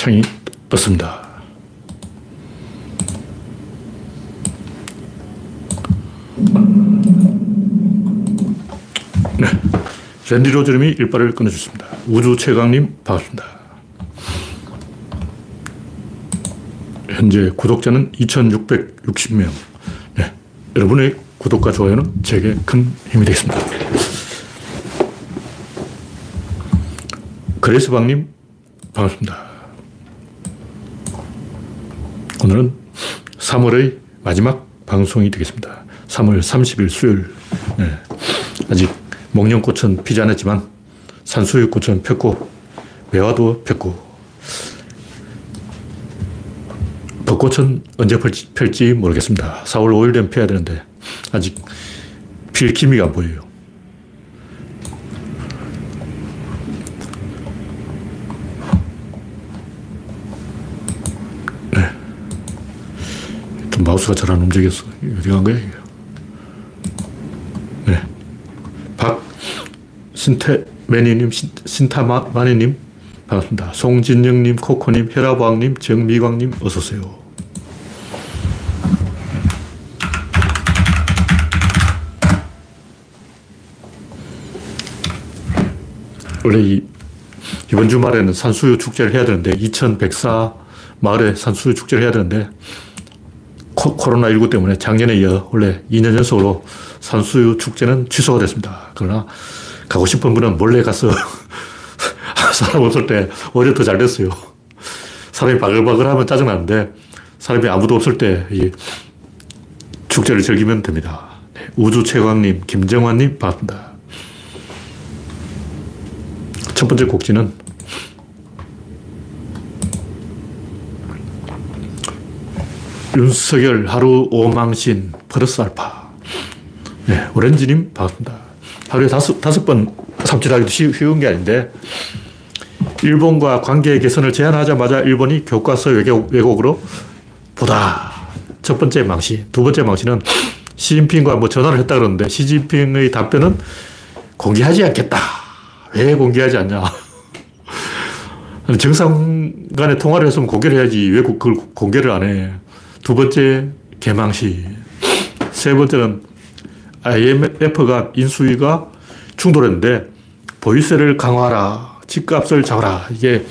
창이 떴습니다. 네. 랜디 로저님이 일발을 끊어주습니다 우주 최강님, 반갑습니다. 현재 구독자는 2,660명. 네. 여러분의 구독과 좋아요는 제게 큰 힘이 되겠습니다. 그레스방님, 반갑습니다. 오늘은 3월의 마지막 방송이 되겠습니다. 3월 30일 수요일. 네. 아직 목련꽃은 피지 않았지만 산수유꽃은 폈고 매화도 폈고 벚꽃은 언제 펼지, 펼지 모르겠습니다. 4월 5일 되면 펴야 되는데 아직 필 기미가 안 보여요. 좀 마우스가 잘 안 움직였어. 어디 간 거야? 네. 박 신태 매니님, 신타마니님, 반갑습니다. 송진영님, 코코님, 혈압왕님, 정미광님, 어서오세요. 원래 이, 이번 주말에는 산수유 축제를 해야 되는데, 2104 마을에 산수유 축제를 해야 되는데, 코, 코로나19 때문에 작년에 이어 원래 2년 연속으로 산수유 축제는 취소가 됐습니다. 그러나 가고 싶은 분은 몰래 가서 사람 없을 때 오히려 더 잘 됐어요. 사람이 바글바글 하면 짜증나는데 사람이 아무도 없을 때 이 축제를 즐기면 됩니다. 네, 우주 최광님, 김정환님, 반갑습니다. 첫 번째 곡지는 윤석열 하루 오망신 플러스 알파. 네, 오렌지님 반갑습니다. 하루에 다섯, 다섯 번 삽질하기도 쉬운 게 아닌데, 일본과 관계 개선을 제안하자마자 일본이 교과서 왜곡, 왜곡으로 보다. 첫 번째 망신. 두 번째 망신은 시진핑과 뭐 전화를 했다 그러는데, 시진핑의 답변은 공개하지 않겠다. 왜 공개하지 않냐. 정상 간에 통화를 했으면 공개를 해야지. 왜 그걸 공개를 안 해. 두 번째, 개망시. 세 번째는 IMF가 인수위가 충돌했는데 보유세를 강화하라. 집값을 잡아라. 이게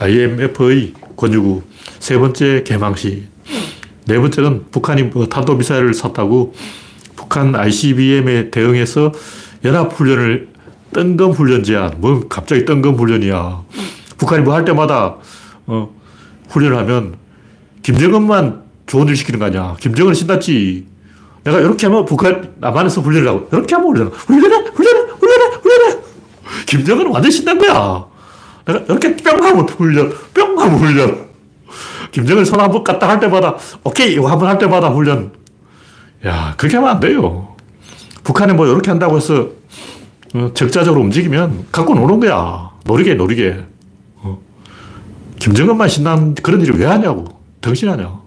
IMF의 권유구. 세 번째, 개망시. 네 번째는 북한이 뭐 탄도미사일을 샀다고 북한 ICBM에 대응해서 연합훈련을 뜬금훈련 제한. 뭐 갑자기 뜬금훈련이야. 북한이 뭐 할 때마다 어, 훈련을 하면 김정은만 좋은 일 시키는 거 아니야. 김정은 신났지. 내가 이렇게 하면 북한 남한에서 훈련을 하고 이렇게 하면 훈련 훈련해 훈련해 훈련해 훈련해 김정은은 완전 신난 거야. 내가 이렇게 뿅 하면 훈련 뿅 하면 훈련 김정은 손 한 번 갖다 할 때마다 오케이 이거 한 번 할 때마다 훈련 야 그렇게 하면 안 돼요. 북한이 뭐 이렇게 한다고 해서 어, 적자적으로 움직이면 갖고 노는 거야. 노리게 노리게. 어. 김정은만 신난 그런 일을 왜 하냐고. 정신하냐.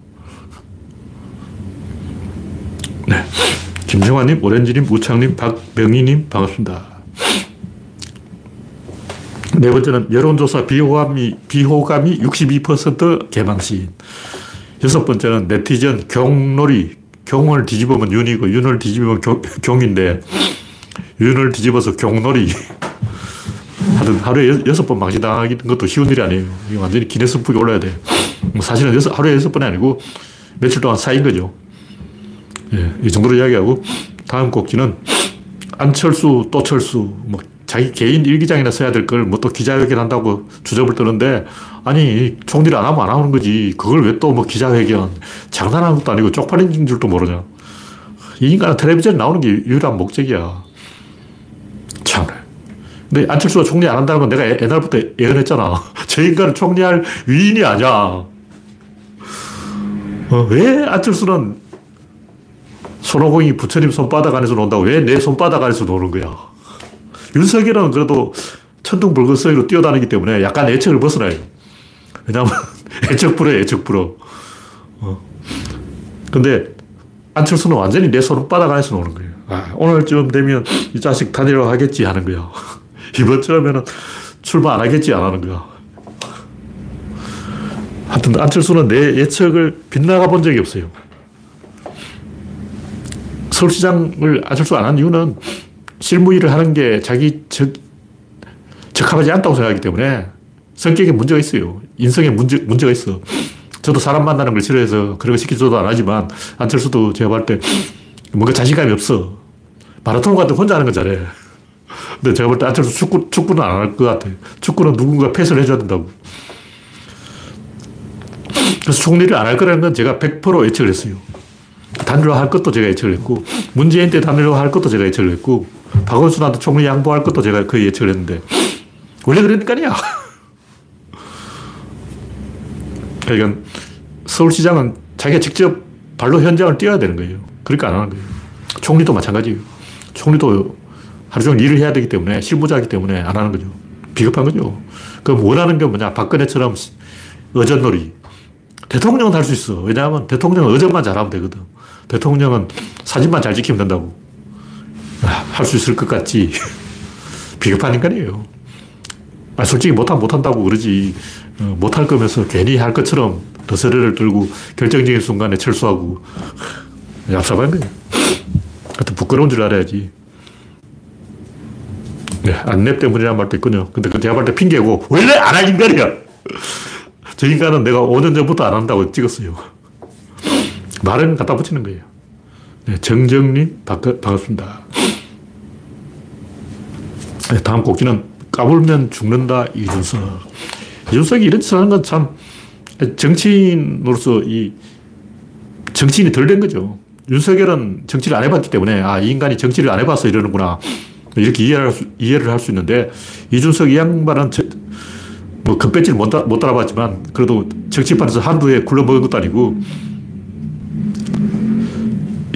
네. 김정환님, 오렌지님, 우창님, 박명희님, 반갑습니다. 네 번째는 여론조사 비호감이, 비호감이 62% 개망시인. 여섯 번째는 네티즌 경놀이. 경을 뒤집으면 윤이고, 윤을 뒤집으면 경, 경인데, 윤을 뒤집어서 경놀이. 하여튼 하루에 여섯 번 망신당하는 것도 쉬운 일이 아니에요. 완전히 기네스북에 올라야 돼. 뭐 사실은 여섯, 하루에 여섯 번이 아니고 며칠 동안 쌓인 거죠. 예, 이 정도로 이야기하고 다음 곡지는 안철수, 또 철수, 뭐 자기 개인 일기장이나 써야 될 걸 뭐 또 기자회견 한다고 주접을 떠는데 아니 총리를 안 하면 안 하는 거지. 그걸 왜 또 뭐 기자회견 장난하는 것도 아니고 쪽팔린 줄도 모르냐. 이 인간은 텔레비전에 나오는 게 유일한 목적이야. 참. 근데 안철수가 총리 안 한다는 건 내가 옛날부터 예언했잖아. 저 인간은 총리할 위인이 아니야. 어, 왜 안철수는 손오공이 부처님 손바닥 안에서 논다고 왜 내 손바닥 안에서 노는 거야? 윤석열은 그래도 천둥불거성이로 뛰어다니기 때문에 약간 애착을 벗어나요. 왜냐하면 애착 불어, 애착 불어. 어. 근데 안철수는 완전히 내 손바닥 안에서 노는 거예요. 아, 오늘쯤 되면 이 자식 다니려 하겠지 하는 거야. 이번쯤에는 출마 안 하겠지 안 하는 거야. 하여튼 안철수는 내 예측을 빗나가 본 적이 없어요. 서울시장을 안철수 안 한 이유는 실무 일을 하는 게 자기 적, 적합하지 않다고 생각하기 때문에 성격에 문제가 있어요. 인성에 문제, 문제가 있어. 저도 사람 만나는 걸 싫어해서 그런 거 시키지도 안 하지만 안철수도 제가 볼 때 뭔가 자신감이 없어. 마라톤 같은 혼자 하는 건 잘해. 근데 제가 볼 때 안철수 축구, 축구는 안 할 것 같아. 축구는 누군가 패스를 해줘야 된다고. 그래서 총리를 안 할 거라는 건 제가 100% 예측을 했어요. 단일화 할 것도 제가 예측을 했고, 문재인 때 단일화 할 것도 제가 예측을 했고, 박원순한테 총리 양보할 것도 제가 거의 예측을 했는데, 원래 그러니까요. 그러니까 서울시장은 자기가 직접 발로 현장을 뛰어야 되는 거예요. 그러니까 안 하는 거예요. 총리도 마찬가지예요. 총리도 하루 종일 일을 해야 되기 때문에 실무자이기 때문에 안 하는 거죠. 비겁한 거죠. 그럼 원하는 게 뭐냐. 박근혜처럼 어전놀이. 대통령은 할 수 있어. 왜냐하면 대통령은 어전만 잘하면 되거든. 대통령은 사진만 잘 지키면 된다고. 아, 할수 있을 것 같지. 비겁한 인간이에요. 아, 솔직히 못하면 못한다고 그러지. 어, 못할 거면서 괜히 할 것처럼 더스레를 들고 결정적인 순간에 철수하고. 얍삽한 거예요. 하여튼 부끄러운 줄 알아야지. 네, 안내 때문이란 말도 있군요. 근데 그 제가 볼 때 핑계고, 원래 안 할 인간이야! 저 인간은 내가 5년 전부터 안 한다고 찍었어요. 말은 갖다 붙이는 거예요. 네, 정정님, 반갑습니다. 네, 다음 곡기는 까불면 죽는다, 이준석. 이준석이 이런 짓을 하는 건 참, 정치인으로서 이, 정치인이 덜 된 거죠. 윤석열은 정치를 안 해봤기 때문에, 아, 이 인간이 정치를 안 해봐서 이러는구나. 이렇게 이해를 할 수, 이해를 할 수 있는데, 이준석 이 양반은 저, 뭐, 급배지를 못, 못 따라봤지만, 그래도 정치판에서 한두 해 굴러먹은 것도 아니고,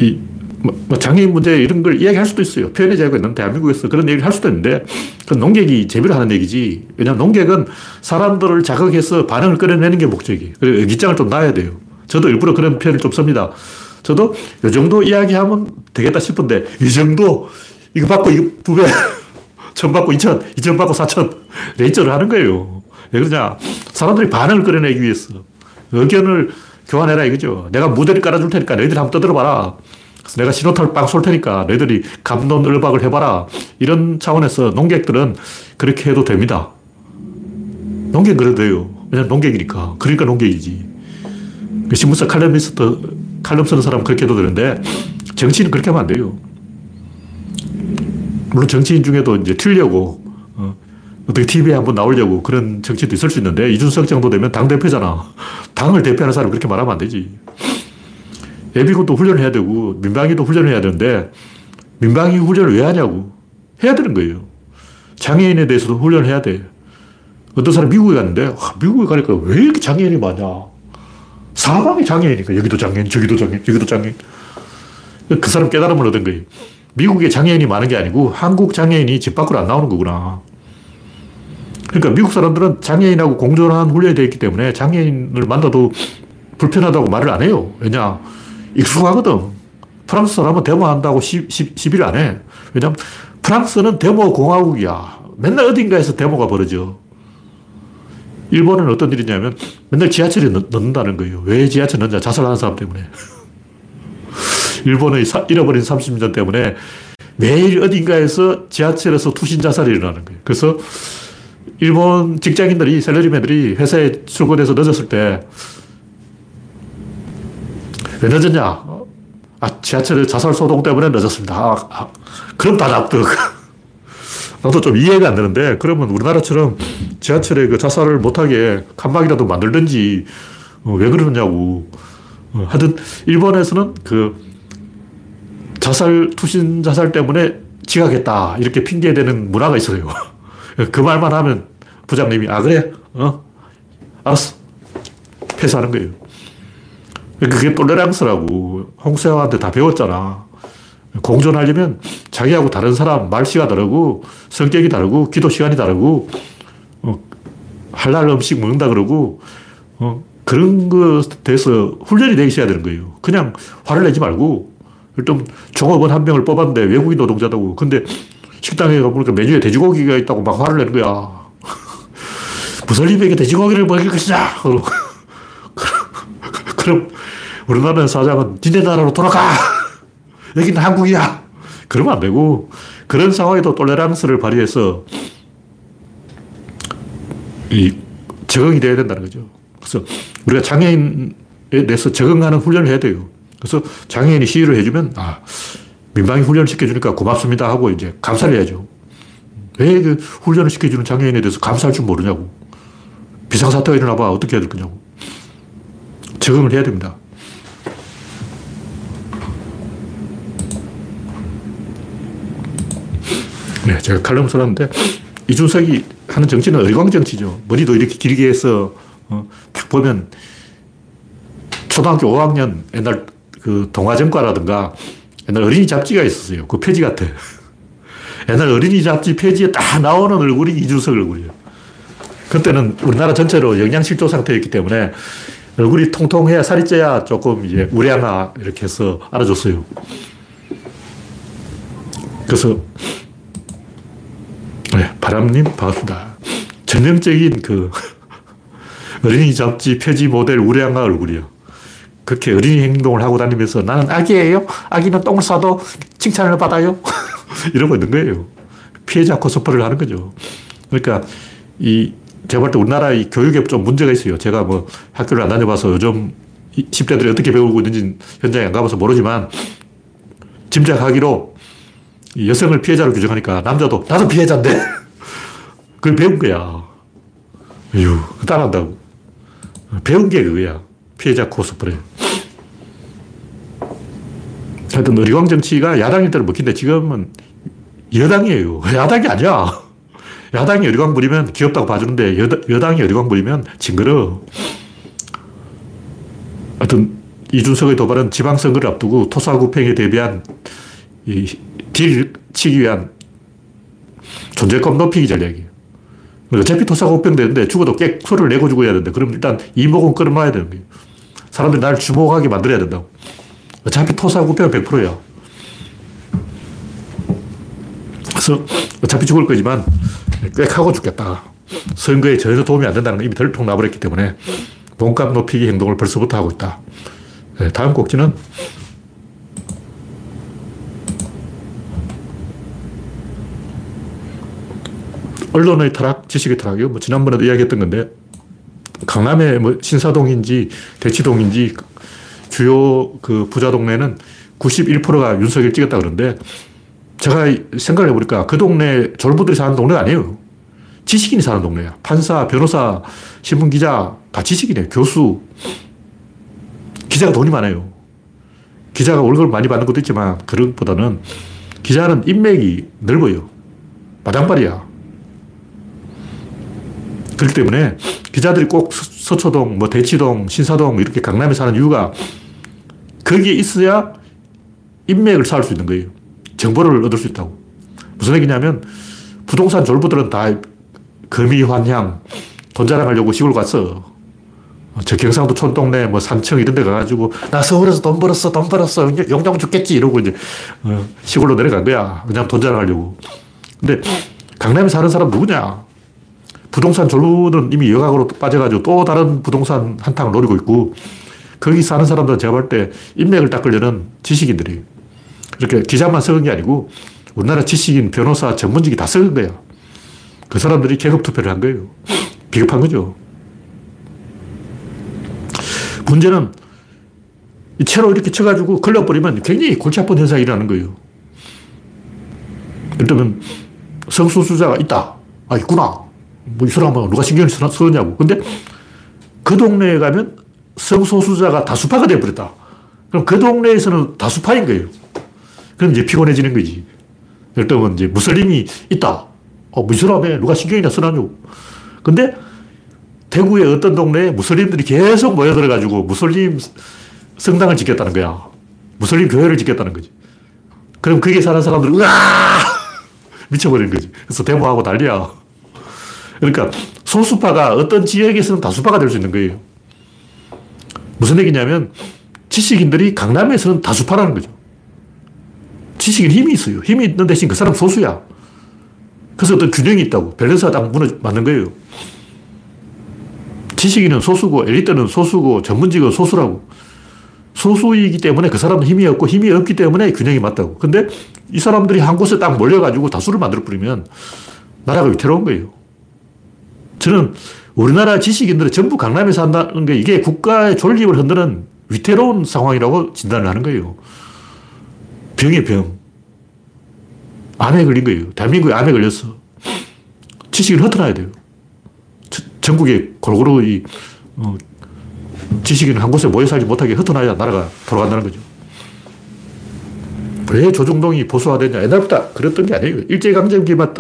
이, 뭐, 뭐 장애인 문제 이런 걸 이야기할 수도 있어요. 표현의 자유가 있는 대한민국에서 그런 얘기를 할 수도 있는데, 그 농객이 재미로 하는 얘기지. 왜냐하면 농객은 사람들을 자극해서 반응을 끌어내는 게 목적이에요. 그래서 의기장을 좀 놔야 돼요. 저도 일부러 그런 표현을 좀 씁니다. 저도 이 정도 이야기하면 되겠다 싶은데, 이 정도, 이거 받고 이거 두 배, 천 받고 이천, 이천 받고 사천, 레이저를 하는 거예요. 왜 그러냐. 사람들이 반응을 끌어내기 위해서. 의견을 교환해라 이거죠. 내가 무대를 깔아줄 테니까 너희들 한번 떠들어봐라. 그래서 내가 신호탄을 빵 쏠 테니까 너희들이 감론을박을 해봐라. 이런 차원에서 농객들은 그렇게 해도 됩니다. 농객 그래도 돼요. 왜냐면 농객이니까. 그러니까 농객이지. 그 신문사 칼럼니스트, 칼럼 쓰는 사람은 그렇게 해도 되는데 정치인은 그렇게 하면 안 돼요. 물론 정치인 중에도 이제 튀려고 어, 어떻게 TV에 한번 나오려고 그런 정치도 있을 수 있는데 이준석 정도 되면 당대표잖아. 당을 대표하는 사람 그렇게 말하면 안 되지. 예비군도 훈련해야 되고 민방위도 훈련해야 되는데 민방위 훈련을 왜 하냐고. 해야 되는 거예요. 장애인에 대해서도 훈련해야 돼. 어떤 사람 미국에 갔는데 아, 미국에 가니까 왜 이렇게 장애인이 많냐. 사방이 장애인이니까 여기도 장애인, 저기도 장애인, 여기도 장애인. 그 사람 깨달음을 얻은 거예요. 미국에 장애인이 많은 게 아니고 한국 장애인이 집 밖으로 안 나오는 거구나. 그러니까 미국 사람들은 장애인하고 공존한 훈련이 되어 있기 때문에 장애인을 만나도 불편하다고 말을 안 해요. 왜냐? 익숙하거든. 프랑스 사람은 데모한다고 시, 시, 시비를 안 해. 왜냐면 프랑스는 데모 공화국이야. 맨날 어딘가에서 데모가 벌어져. 일본은 어떤 일이냐면 맨날 지하철에 넣 는다는 거예요. 왜 지하철 넣냐? 자살하는 사람 때문에. 일본의 사, 잃어버린 30년 때문에 매일 어딘가에서 지하철에서 투신 자살이 일어나는 거예요. 그래서 일본 직장인들이, 셀러리맨들이 회사에 출근해서 늦었을 때, 왜 늦었냐? 아, 지하철에 자살 소동 때문에 늦었습니다. 아, 아, 그럼 다 납득. 나도 좀 이해가 안 되는데, 그러면 우리나라처럼 지하철에 그 자살을 못하게 칸막이라도 만들든지, 어, 왜 그러느냐고. 어, 하여튼, 일본에서는 그 자살, 투신 자살 때문에 지각했다. 이렇게 핑계대는 문화가 있어요. 그 말만 하면 부장님이, 아, 그래? 어? 알았어. 패스하는 거예요. 그게 똘레랑스라고. 홍세화한테 다 배웠잖아. 공존하려면 자기하고 다른 사람 말씨가 다르고, 성격이 다르고, 기도 시간이 다르고, 어, 할랄 음식 먹는다 그러고, 어, 그런 것에서 훈련이 되기 시작야 되는 거예요. 그냥 화를 내지 말고, 일단 종업원 한 명을 뽑았는데 외국인 노동자다고. 근데 식당에 가보니까 메뉴에 돼지고기가 있다고 막 화를 내는 거야. 무슬림에게 돼지고기를 먹일 것이냐? 그럼 우리나라 사장은 니네 나라로 돌아가! 여기는 한국이야! 그러면 안 되고, 그런 상황에도 똘레랑스를 발휘해서 이 적응이 돼야 된다는 거죠. 그래서 우리가 장애인에 대해서 적응하는 훈련을 해야 돼요. 그래서 장애인이 시위를 해주면, 아, 민방위 훈련을 시켜주니까 고맙습니다 하고 이제 감사를 해야죠. 왜 그 훈련을 시켜주는 장애인에 대해서 감사할 줄 모르냐고. 비상사태가 일어나 봐 어떻게 해야 될 거냐고. 적응을 해야 됩니다. 네, 제가 칼럼 써놨는데, 이준석이 하는 정치는 의광정치죠. 머리도 이렇게 길게 해서, 어, 딱 보면, 초등학교 5학년 옛날 그 동화전과라든가 옛날 어린이 잡지가 있었어요. 그 폐지 같아. 옛날 어린이 잡지 폐지에 딱 나오는 얼굴이 이준석 얼굴이에요. 그때는 우리나라 전체로 영양실조 상태였기 때문에 얼굴이 통통해야 살이 쪄야 조금 이제 우량아 이렇게 해서 알아줬어요. 그래서 네, 바람님 반갑습니다. 전형적인 그 어린이 잡지 폐지 모델 우량아 얼굴이요. 그렇게 어린이 행동을 하고 다니면서 나는 아기예요. 아기는 똥을 싸도 칭찬을 받아요. 이러고 있는 거예요. 피해자 코스프레를 하는 거죠. 그러니까 이 제가 볼 때 우리나라 이 교육에 좀 문제가 있어요. 제가 뭐 학교를 안 다녀봐서 요즘 10대들이 어떻게 배우고 있는지 현장에 안 가봐서 모르지만 짐작하기로 여성을 피해자로 규정하니까 남자도 나도 피해자인데 그걸 배운 거야. 에휴, 따라한다고. 배운 게 그거야. 피해자 코스프레. 하여튼 의리광 정치가 야당일 때는 먹힌데 지금은 여당이에요. 야당이 아니야. 야당이 의리광 부리면 귀엽다고 봐주는데 여, 여당이 의리광 부리면 징그러. 하여튼 이준석의 도발은 지방선거를 앞두고 토사구팽에 대비한 딜 치기 위한 존재감 높이기 전략이에요. 어차피 토사구팽 되는데 죽어도 꽤 소리를 내고 죽어야 되는데 그럼 일단 이목은 끌어놔야 되는 거예요. 사람들이 날 주목하게 만들어야 된다고. 어차피 토사구팽은 100%야. 그래서 어차피 죽을 거지만 꽤 하고 죽겠다. 선거에 전혀 도움이 안 된다는 걸 이미 덜통 나버렸기 때문에 몸값 높이기 행동을 벌써부터 하고 있다. 네, 다음 꼭지는 언론의 타락, 지식의 타락이요. 뭐 지난번에도 이야기했던 건데 강남의 뭐 신사동인지 대치동인지 주요 그 부자 동네는 91%가 윤석열 찍었다 그러는데 제가 생각을 해보니까 그 동네 졸부들이 사는 동네가 아니에요. 지식인이 사는 동네야. 판사, 변호사, 신문기자 다 지식인이에요. 교수. 기자가 돈이 많아요. 기자가 월급을 많이 받는 것도 있지만 그런 보다는 기자는 인맥이 넓어요. 마당발이야. 그렇기 때문에 기자들이 꼭 서초동, 뭐 대치동, 신사동 이렇게 강남에 사는 이유가 거기에 있어야 인맥을 쌓을 수 있는 거예요. 정보를 얻을 수 있다고. 무슨 얘기냐면 부동산 졸부들은 다 금이환향, 돈 자랑하려고 시골 갔어. 저 경상도 촌동네 뭐 산청 이런 데 가가지고 나 서울에서 돈 벌었어, 돈 벌었어, 용돈 죽겠지 이러고 이제 어, 시골로 내려간 거야. 그냥 돈 자랑하려고. 근데 강남에 사는 사람 누구냐? 부동산 졸부는 이미 여각으로 빠져가지고 또 다른 부동산 한탕을 노리고 있고 거기 사는 사람들은 제가 볼 때 인맥을 닦으려는 지식인들이 이렇게 기자만 썩은 게 아니고 우리나라 지식인, 변호사, 전문직이 다 썩은 거야. 그 사람들이 계급 투표를 한 거예요. 비겁한 거죠. 문제는 이 채로 이렇게 쳐가지고 걸려버리면 굉장히 골치 아픈 현상이 일어나는 거예요. 들면 성소수자가 있다. 아, 있구나. 뭐 이 사람은 누가 신경을 쓰느냐고. 근데 그 동네에 가면 성소수자가 다수파가 되어버렸다. 그럼 그 동네에서는 다수파인 거예요. 그럼 이제 피곤해지는 거지. 예를 들면 이제 무슬림이 있다. 어, 무슬람에 누가 신경이나 쓰나요? 근데 대구의 어떤 동네에 무슬림들이 계속 모여들어가지고 무슬림 성당을 짓겠다는 거야. 무슬림 교회를 짓겠다는 거지. 그럼 거기에 사는 사람들은 으아! 미쳐버리는 거지. 그래서 데모하고 난리야. 그러니까 소수파가 어떤 지역에서는 다수파가 될 수 있는 거예요. 무슨 얘기냐면 지식인들이 강남에서는 다수파라는 거죠. 지식인 힘이 있어요. 힘이 있는 대신 그 사람 소수야. 그래서 어떤 균형이 있다고. 밸런스가 딱 무너, 맞는 거예요. 지식인은 소수고 엘리트는 소수고 전문직은 소수라고. 소수이기 때문에 그 사람은 힘이 없고 힘이 없기 때문에 균형이 맞다고. 근데 이 사람들이 한 곳에 딱 몰려가지고 다수를 만들어버리면 나라가 위태로운 거예요. 저는 우리나라 지식인들은 전부 강남에 산다는 게 이게 국가의 존립을 흔드는 위태로운 상황이라고 진단을 하는 거예요. 병이 병. 암에 걸린 거예요. 대한민국에 암에 걸렸어. 지식을 흩어놔야 돼요. 전국에 골고루 이, 어, 지식인 한 곳에 모여 살지 못하게 흩어놔야 나라가 돌아간다는 거죠. 왜 조중동이 보수화됐냐? 옛날부터 그랬던 게 아니에요. 일제강점기만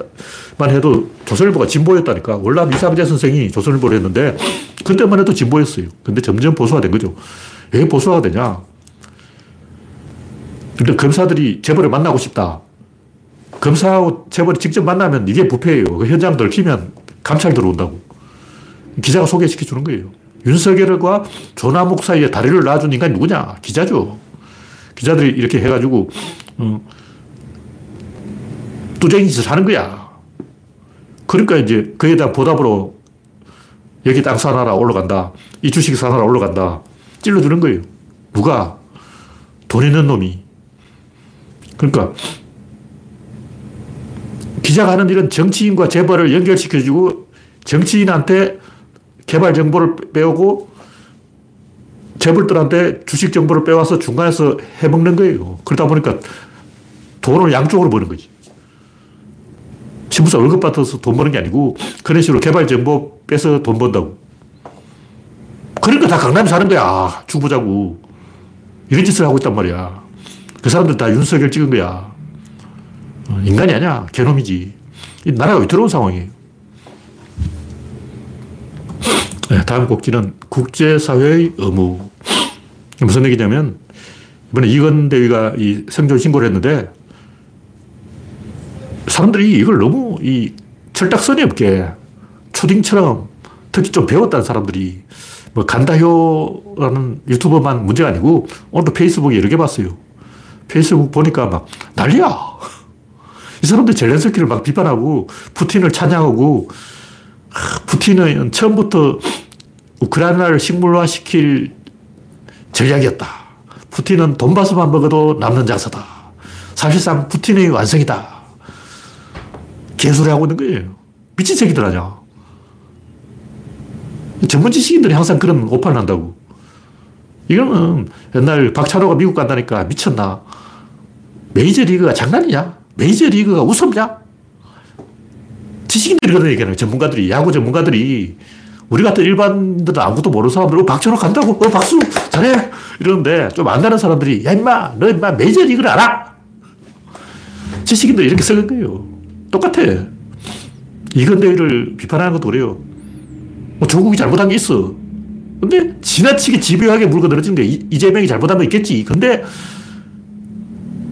해도 조선일보가 진보였다니까. 월남 이상재 선생이 조선일보를 했는데, 그때만 해도 진보였어요. 근데 점점 보수화된 거죠. 왜 보수화가 되냐? 근데 검사들이 재벌을 만나고 싶다. 검사하고 재벌이 직접 만나면 이게 부패예요. 그 현장 들키면 감찰 들어온다고. 기자가 소개시켜 주는 거예요. 윤석열과 조남욱 사이에 다리를 놔준 인간이 누구냐? 기자죠. 기자들이 이렇게 해가지고, 어, 뚜쟁이 짓을 하는 거야. 그러니까 이제 그에 대한 보답으로 여기 땅 사놔라 올라간다. 이 주식 사놔라 올라간다. 찔러주는 거예요. 누가? 돈 있는 놈이. 그러니까 기자가 하는 일은 정치인과 재벌을 연결시켜주고 정치인한테 개발 정보를 빼오고 재벌들한테 주식 정보를 빼와서 중간에서 해먹는 거예요. 그러다 보니까 돈을 양쪽으로 버는 거지. 신부사 월급 받아서 돈 버는 게 아니고 그런 식으로 개발 정보 빼서 돈 번다고. 그러니까 다 강남에 사는 거야. 죽보자고. 이런 짓을 하고 있단 말이야. 그 사람들 다 윤석열 찍은 거야. 어, 인간이 아니야. 개놈이지. 이 나라가 위태로운 상황이에요. 네, 다음 곡지는 국제사회의 의무. 무슨 얘기냐면, 이번에 이건 대위가 이 생존 신고를 했는데, 사람들이 이걸 너무 이 철딱선이 없게 초딩처럼 특히 좀 배웠다는 사람들이 뭐 간다효라는 유튜버만 문제가 아니고 오늘도 페이스북에 개 봤어요. 페이스북 보니까 막 난리야. 이 사람들 젤렌스키를 막 비판하고 푸틴을 찬양하고 푸틴은 처음부터 우크라이나를 식물화시킬 전략이었다. 푸틴은 돈바스만 먹어도 남는 장사다. 사실상 푸틴의 완성이다. 개소리 하고 있는 거예요. 미친 새끼들 아냐. 전문 지식인들이 항상 그런 오판을 한다고. 이거는 옛날 박찬호가 미국 간다니까 미쳤나. 메이저리그가 장난이냐? 메이저리그가 우습냐? 지식인들이 그런 얘기하는 전문가들이, 야구 전문가들이 우리 같은 일반인들은 아무것도 모르는 사람들, 어, 박찬호 간다고, 어, 박수, 잘해! 이러는데 좀 안다는 사람들이, 야, 임마, 너 임마 메이저리그를 알아? 지식인들이 이렇게 썩은 거예요. 똑같아. 이건대위를 비판하는 것도 그래요. 뭐 조국이 잘못한 게 있어. 근데 지나치게 집요하게 물고 늘어진 게 이재명이 잘못한 거 있겠지. 근데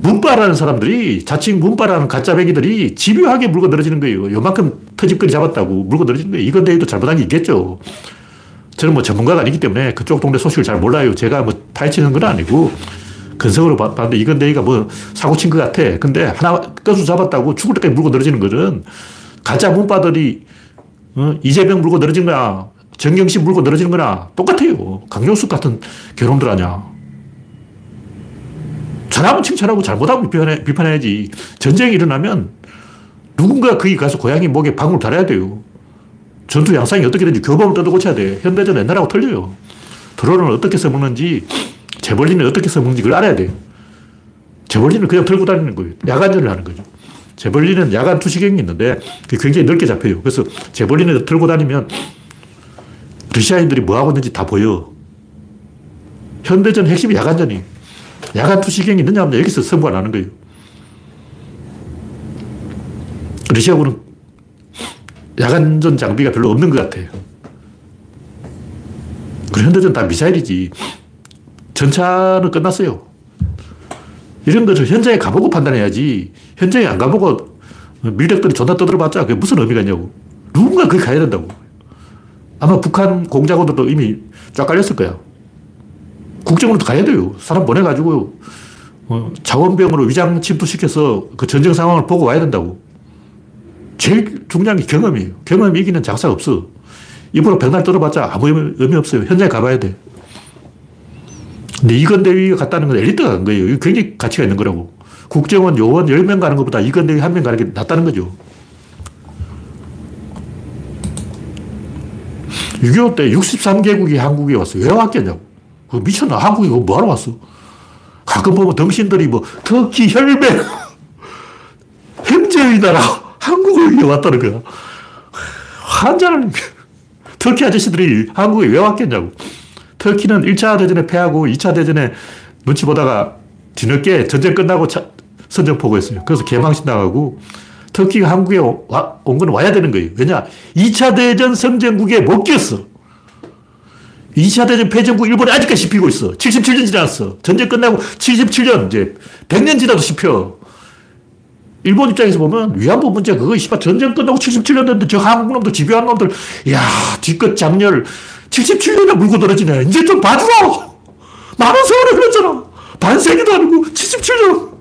문바라는 사람들이 자칭 문바라는 가짜배기들이 집요하게 물고 늘어지는 거예요. 요만큼 터집거리 잡았다고 물고 늘어지는 거예요. 이건대위도 잘못한 게 있겠죠. 저는 뭐 전문가가 아니기 때문에 그쪽 동네 소식을 잘 몰라요. 제가 뭐 파헤치는 건 아니고 근성으로 봤는데 이건대위가 뭐 사고 친 것 같아. 근데 하나 끝수 잡았다고 죽을 때까지 물고 늘어지는 거는 가짜 문바들이 어? 이재명 물고 늘어진 거야. 정경심 물고 늘어지는 거나 똑같아요. 강용숙 같은 결혼들 아냐. 잘하면 칭찬하고 잘못하면 비판해, 비판해야지. 전쟁이 일어나면 누군가 거기 가서 고양이 목에 방울 달아야 돼요. 전투 양상이 어떻게 되는지 교범을 뜯어 고쳐야 돼. 현대전 옛날하고 틀려요. 드론을 어떻게 써먹는지, 재벌리는 어떻게 써먹는지 그걸 알아야 돼요. 재벌리는 그냥 들고 다니는 거예요. 야간전을 하는 거죠. 재벌리는 야간 투시경이 있는데 굉장히 넓게 잡혀요. 그래서 재벌리는 들고 다니면 러시아인들이 뭐 하고 있는지 다 보여. 현대전 핵심이 야간전이. 야간 투시경이 있느냐 하면 여기서 선부가 나는 거예요. 러시아군은 야간전 장비가 별로 없는 것 같아요. 그리고 현대전 다 미사일이지. 전차는 끝났어요. 이런 것을 현장에 가보고 판단해야지. 현장에 안 가보고 밀력들이 존나 떠들어봤자 그게 무슨 의미가 있냐고. 누군가 거기 가야 된다고. 아마 북한 공작원들도 이미 쫙 깔렸을 거야. 국정원도 가야 돼요. 사람 보내가지고 어, 자원병으로 위장 침투시켜서 그 전쟁 상황을 보고 와야 된다고. 제일 중요한 게 경험이에요. 경험이 이기는 장사가 없어. 입으로 백날 떨어봤자 아무 의미 없어요. 현장에 가봐야 돼. 근데 이건대위가 갔다는 건 엘리트가 간 거예요. 이거 굉장히 가치가 있는 거라고. 국정원 요원 10명 가는 것보다 이건대위 한 명 가는 게 낫다는 거죠. 6.25 때 63개국이 한국에 왔어. 왜 왔겠냐고. 그 미쳤나? 한국에 뭐하러 왔어? 가끔 보면 덩신들이 뭐, 터키 혈맹, 행제의 나라, 한국을 위해 왔다는 거야. 환장하는 터키 아저씨들이 한국에 왜 왔겠냐고. 터키는 1차 대전에 패하고 2차 대전에 눈치 보다가 뒤늦게 전쟁 끝나고 차, 선전포고했어요. 그래서 개망신 나가고 터키가 한국에 와, 온건 와야 되는 거예요. 왜냐? 2차 대전 성전국에 못 꼈어. 2차 대전 패전국 일본이 아직까지 씹히고 있어. 77년 지났어. 전쟁 끝나고 77년, 이제 100년 지나도 씹혀. 일본 입장에서 보면 위안부 문제 그거 씨발 전쟁 끝나고 77년 됐는데 저 한국 놈들 집요한 놈들 야 뒤끝 장렬 77년에 물고 떨어지네. 이제 좀 봐주라. 많은 세월이 흘렀잖아. 반세기도 아니고 77년.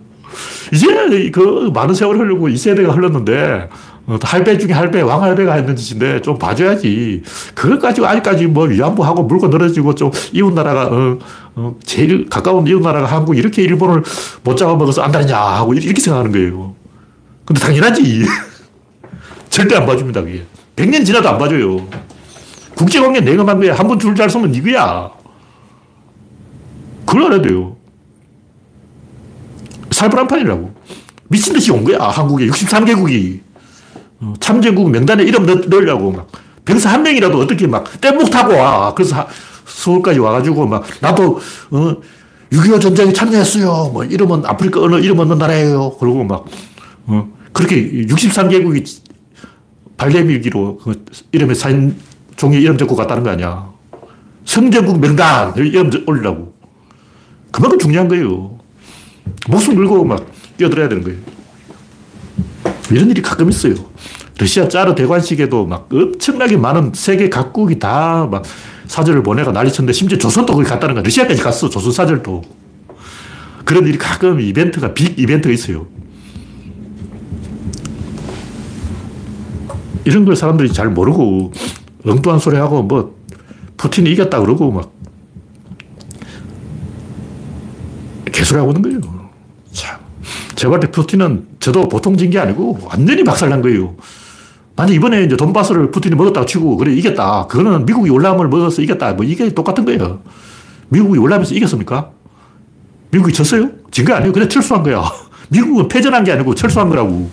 이제 그 많은 세월이 흐르고 이 세대가 흘렀는데 어, 할배 중에 할배, 왕할배가 했는 짓인데 좀 봐줘야지. 그걸 가지고 아직까지 뭐 위안부하고 물고 늘어지고 좀 이웃 나라가, 어, 어, 제일 가까운 이웃 나라가 한국 이렇게 일본을 못 잡아먹어서 안다냐 하고 이렇게 생각하는 거예요. 근데 당연하지. 절대 안 봐줍니다, 그게. 100년 지나도 안 봐줘요. 국제관계 내가 거야. 한번 줄 잘 서면 이거야. 그걸 알아야 돼요. 살벌한 판이라고. 미친 듯이 온 거야, 한국에. 63개국이. 어, 참전국 명단에 이름 넣으려고 막. 병사 한 명이라도 어떻게 막 뗏목 타고 와. 그래서 서울까지 와가지고 막 나도 어, 6.25 전쟁에 참여했어요. 뭐 이름은 아프리카 어느 이름 없는 나라예요. 그러고 막 어, 그렇게 63개국이 발레밀기로 그 이름에 사인 종이 이름 적고 갔다는 거 아니야. 성전국 명단 이름 올리라고. 그만큼 중요한 거예요. 목숨 걸고 막 뛰어들어야 되는 거예요. 이런 일이 가끔 있어요. 러시아 짜르 대관식에도 막 엄청나게 많은 세계 각국이 다 막 사절을 보내가 난리쳤는데 심지어 조선도 거기 갔다는 거야. 러시아까지 갔어. 조선 사절도. 그런 일이 가끔 이벤트가, 빅 이벤트가 있어요. 이런 걸 사람들이 잘 모르고 엉뚱한 소리 하고 뭐 푸틴이 이겼다 그러고 막 개소리 하고 있는 거예요. 참. 볼때 푸틴은 저도 보통 진 게 아니고 완전히 박살난 거예요. 만약 이번에 이제 돈바스를 푸틴이 먹었다고 치고, 그래, 이겼다. 그거는 미국이 월남을 먹어서 이겼다. 뭐 이게 똑같은 거예요. 미국이 월남에서 이겼습니까? 미국이 졌어요? 진 거 아니에요. 그냥 철수한 거야. 미국은 패전한 게 아니고 철수한 거라고.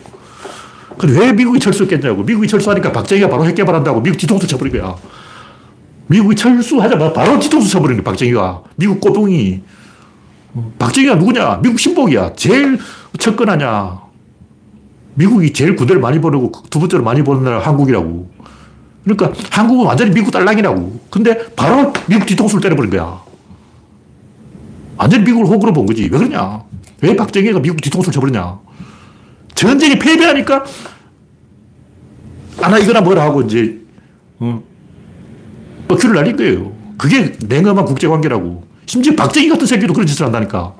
근데 왜 미국이 철수했겠냐고. 미국이 철수하니까 박정희가 바로 핵 개발한다고 미국 뒤통수 쳐버린 거야. 미국이 철수하자마자 바로 뒤통수 쳐버린 거야, 박정희가. 미국 꼬둥이. 박정희가 누구냐? 미국 신복이야. 제일 척근하냐. 미국이 제일 군대를 많이 보내고 두 번째로 많이 보는 나라 한국이라고. 그러니까 한국은 완전히 미국 딸랑이라고. 근데 바로 미국 뒤통수를 때려버린 거야. 완전히 미국을 호구로 본 거지. 왜 그러냐? 왜 박정희가 미국 뒤통수를 쳐버리냐? 전쟁이 패배하니까 하나 이거나 뭐라 하고 이제 어, 뻑큐를 날린 거예요. 그게 냉엄한 국제관계라고. 심지어 박정희 같은 새끼도 그런 짓을 한다니까.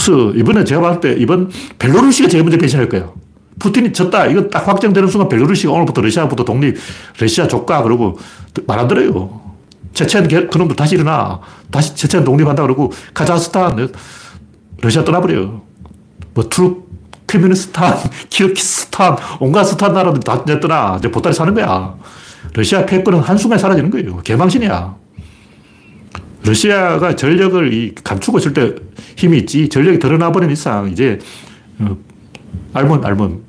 그래서 이번에 제가 봤을 때 이번 벨로루시가 제일 먼저 배신할 거예요. 푸틴이 졌다. 이거 딱 확정되는 순간 벨로루시가 오늘부터 러시아부터 독립, 러시아 조까 그러고 말 안 들어요. 체첸 그놈도 다시 일어나. 다시 체첸 독립한다 그러고 카자흐스탄, 러시아 떠나버려요. 뭐 투르크메니스탄, 키르키스탄, 온갖 스탄 나라들 다 떠나. 이제 보따리 싸는 거야. 러시아 패권은 한순간에 사라지는 거예요. 개망신이야. 러시아가 전력을 감추고 있을 때 힘이 있지 전력이 드러나버린 이상 이제 어, 알몸 알몸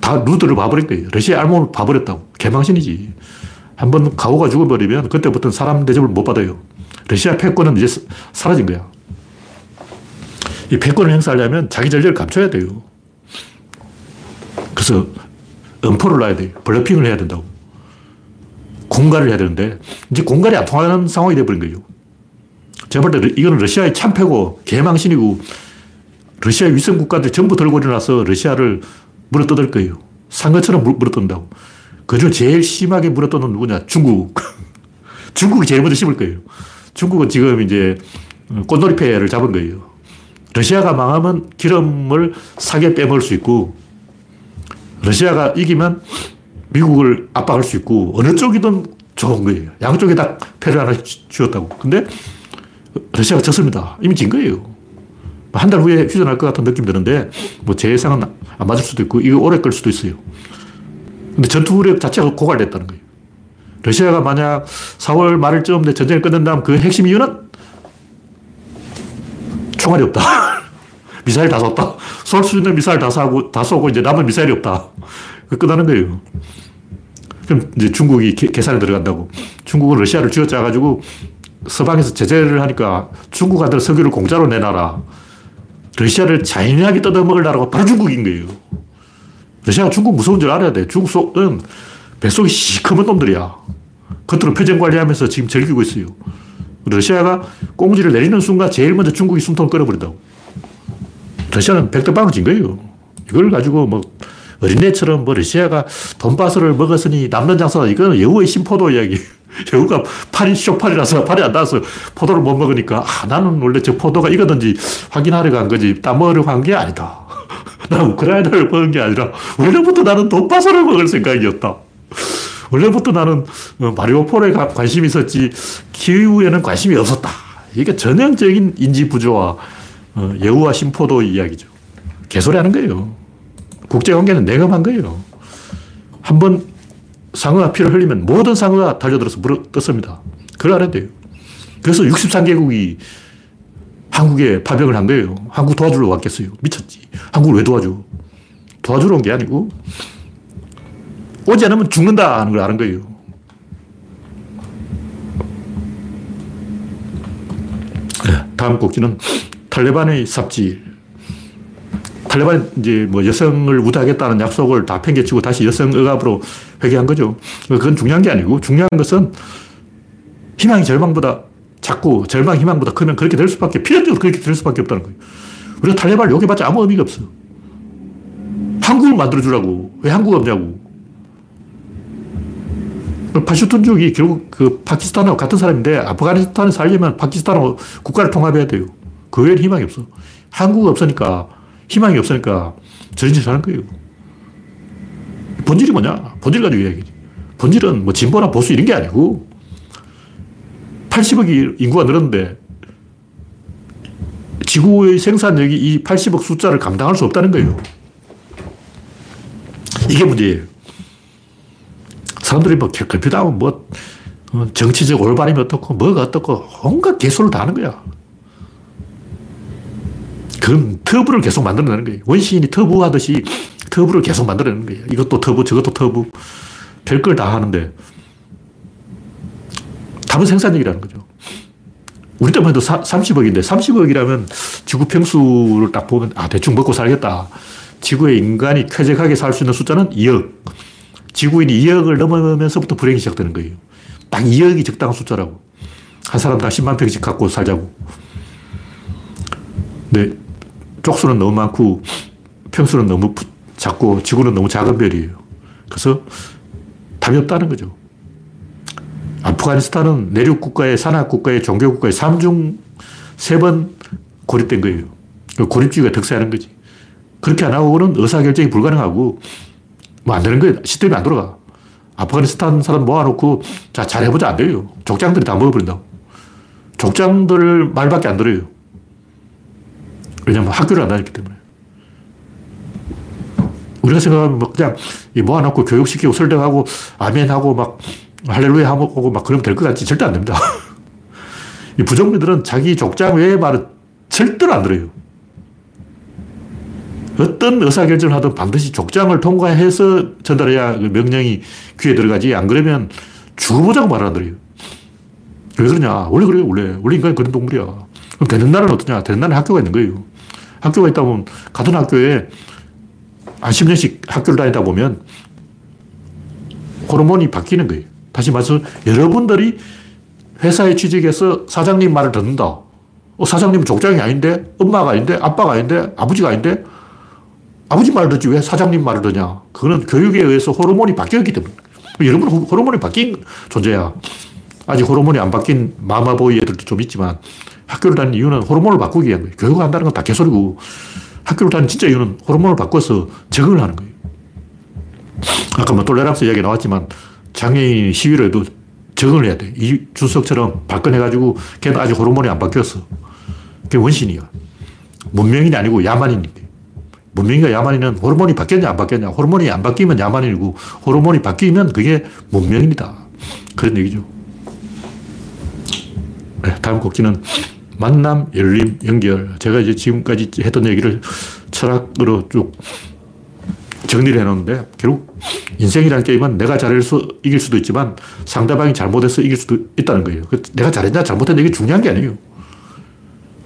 다 루드를 거예요. 러시아 알몸을 봐버렸다고. 개망신이지. 한 번 가오가 죽어버리면 그때부터는 사람 대접을 못 받아요. 러시아 패권은 이제 사라진 거야. 이 패권을 행사하려면 자기 전력을 감춰야 돼요. 그래서 음포를 놔야 돼요. 블러핑을 해야 된다고. 공갈을 해야 되는데 이제 공갈이 안 통하는 상황이 돼버린 거예요. 제가 볼 때 이거는 러시아의 참패고 개망신이고 러시아 위성 국가들 전부 들고 일어나서 러시아를 물어뜯을 거예요. 상어처럼 물어뜯는다고. 그중 제일 심하게 물어뜯는 누구냐? 중국. 중국이 제일 먼저 씹을 거예요. 중국은 지금 이제 꽃놀이패를 잡은 거예요. 러시아가 망하면 기름을 사게 빼먹을 수 있고, 러시아가 이기면 미국을 압박할 수 있고 어느 쪽이든 좋은 거예요. 양쪽에 다 패를 하나 쥐었다고. 근데 러시아가 졌습니다. 이미 진 거예요. 한 달 후에 휴전할 것 같은 느낌 드는데 뭐 제 예상은 안 맞을 수도 있고 이거 오래 끌 수도 있어요. 근데 전투 무력 자체가 고갈됐다는 거예요. 러시아가 만약 4월 말일쯤 전쟁을 끝낸다면 그 핵심 이유는 총알이 없다. 미사일 다 쐈다. 쏠 수 있는 미사일 다 쏘고, 다 쏘고 이제 남은 미사일이 없다. 그 끝나는 거예요. 그럼 이제 중국이 계, 산에 들어간다고. 중국은 러시아를 쥐어짜가지고 서방에서 제재를 하니까 중국한테 석유를 공짜로 내놔라. 러시아를 잔인하게 뜯어먹을 나라가 바로 중국인 거예요. 러시아가 중국 무서운 줄 알아야 돼. 중국은 뱃속이 시커먼 놈들이야. 겉으로 표정 관리하면서 지금 즐기고 있어요. 러시아가 꽁지를 내리는 순간 제일 먼저 중국이 숨통을 끌어버린다고. 러시아는 백덕방을 진 거예요. 이걸 가지고 뭐 어린애처럼 뭐 러시아가 돈바스를 먹었으니 남는 장사 이거는 여우의 심포도 이야기. 여우가 팔이 쇼팔이라서 팔이 안 닿아서 포도를 못 먹으니까 아, 나는 원래 저 포도가 익었는지 확인하러 간 거지 땀 먹으러 간게 아니다. 나 우크라이나를 먹은 게 아니라 원래부터 나는 돈바스를 먹을 생각이었다. 원래부터 나는 어, 마리오폴에 관심이 있었지 키우에는 관심이 없었다. 이게 전형적인 인지 부조와 어, 여우와 심포도 이야기죠. 개소리 하는 거예요. 국제관계는 내감한 거예요. 한 번 상어가 피를 흘리면 모든 상어가 달려들어서 물어 떴습니다. 그걸 알아야 돼요. 그래서 63개국이 한국에 파병을 한 거예요. 한국 도와주러 왔겠어요. 미쳤지. 한국을 왜 도와줘? 도와주러 온 게 아니고 오지 않으면 죽는다 하는 걸 아는 거예요. 네, 다음 곡지는 탈레반의 삽질. 탈레반이 이제 뭐 여성을 우대하겠다는 약속을 다 팽개치고 다시 여성 억압으로 회귀한 거죠. 그건 중요한 게 아니고 중요한 것은 희망이 절망보다 작고 절망 희망보다 크면 그렇게 될 수밖에 필연적으로 그렇게 될 수밖에 없다는 거예요. 우리가 탈레반을 욕해봤자 아무 의미가 없어. 한국을 만들어주라고. 왜 한국 없냐고. 파슈툰족이 결국 그 파키스탄하고 같은 사람인데 아프가니스탄에 살려면 파키스탄하고 국가를 통합해야 돼요. 그 외에는 희망이 없어. 한국 없으니까 희망이 없으니까 짓 하는 거예요. 본질이 뭐냐? 본질 가지고 이야기지. 본질은 뭐 진보나 보수 이런 게 아니고 80억이 인구가 늘었는데 지구의 생산력이 이 80억 숫자를 감당할 수 없다는 거예요. 이게 문제예요. 사람들이 뭐 결핍하고 뭐 어, 정치적 올바름이 어떻고 뭐가 어떻고 온갖 개소를 다 하는 거야. 그건 터부를 계속 만들어내는 거예요. 원시인이 터부 하듯이 터부를 계속 만들어내는 거예요. 이것도 터부, 저것도 터부. 별걸다 하는데 답은 생산력이라는 거죠. 우리 때만 해도 30억인데 30억이라면 지구 평수를 딱 보면 아 대충 먹고 살겠다. 지구에 인간이 쾌적하게 살 수 있는 숫자는 2억. 지구인이 2억을 넘으면서부터 불행이 시작되는 거예요. 딱 2억이 적당한 숫자라고. 한 사람당 10만 평씩 갖고 살자고. 근데 쪽수는 너무 많고 평수는 너무 작고 지구는 너무 작은 별이에요. 그래서 답이 없다는 거죠. 아프가니스탄은 내륙 국가의 산악 국가의 종교 국가의 3중 3번 고립된 거예요. 그 고립주의가 득세하는 거지. 그렇게 안 하고는 의사결정이 불가능하고 뭐 안 되는 거예요. 시스템이 안 돌아가. 아프가니스탄 사람 모아놓고 자, 잘해보자 안 돼요. 족장들이 다 먹어버린다고. 족장들 말밖에 안 들어요. 왜냐면 학교를 안 다녔기 때문에. 우리가 생각하면 뭐 그냥 모아놓고 교육시키고 설득하고 아멘하고 막 할렐루야 하고 막 그러면 될 것 같지 절대 안 됩니다. 이 부정민들은 자기 족장 외의 말은 절대로 안 들어요. 어떤 의사결정을 하든 반드시 족장을 통과해서 전달해야 그 명령이 귀에 들어가지. 안 그러면 죽어보자고 말 안 들어요. 왜 그러냐. 원래 그래요, 원래. 원래 인간이 그런 동물이야. 그럼 되는 나라는 어떠냐. 되는 나라는 학교가 있는 거예요. 학교가 있다 보면 같은 학교에 한 10년씩 학교를 다니다 보면 호르몬이 바뀌는 거예요. 다시 말해서 여러분들이 회사에 취직해서 사장님 말을 듣는다. 어, 사장님은 족장이 아닌데, 엄마가 아닌데, 아빠가 아닌데, 아버지가 아닌데, 아버지 말을 듣지 왜 사장님 말을 듣냐. 그거는 교육에 의해서 호르몬이 바뀌었기 때문에. 여러분 호르몬이 바뀐 존재야. 아직 호르몬이 안 바뀐 마마보이 애들도 좀 있지만 학교를 다니는 이유는 호르몬을 바꾸기 위한 거예요. 교육을 한다는 건 다 개소리고 학교를 다니는 진짜 이유는 호르몬을 바꿔서 적응을 하는 거예요. 아까 뭐 톨레랑스 이야기 나왔지만 장애인 시위를 해도 적응을 해야 돼. 이준석처럼 발끈해가지고 걔는 아직 호르몬이 안 바뀌었어. 그게 원신이야. 문명인이 아니고 야만인인데. 문명인과 야만인은 호르몬이 바뀌었냐 안 바뀌었냐. 호르몬이 안 바뀌면 야만인이고 호르몬이 바뀌면 그게 문명인이다. 그런 얘기죠. 네, 다음 곡지는 만남, 열림, 연결. 제가 이제 지금까지 했던 얘기를 철학으로 쭉 정리를 해놓는데 결국 인생이라는 게임은 내가 잘해서 이길 수도 있지만 상대방이 잘못해서 이길 수도 있다는 거예요. 그 내가 잘했냐 잘못했냐 이게 중요한 게 아니에요.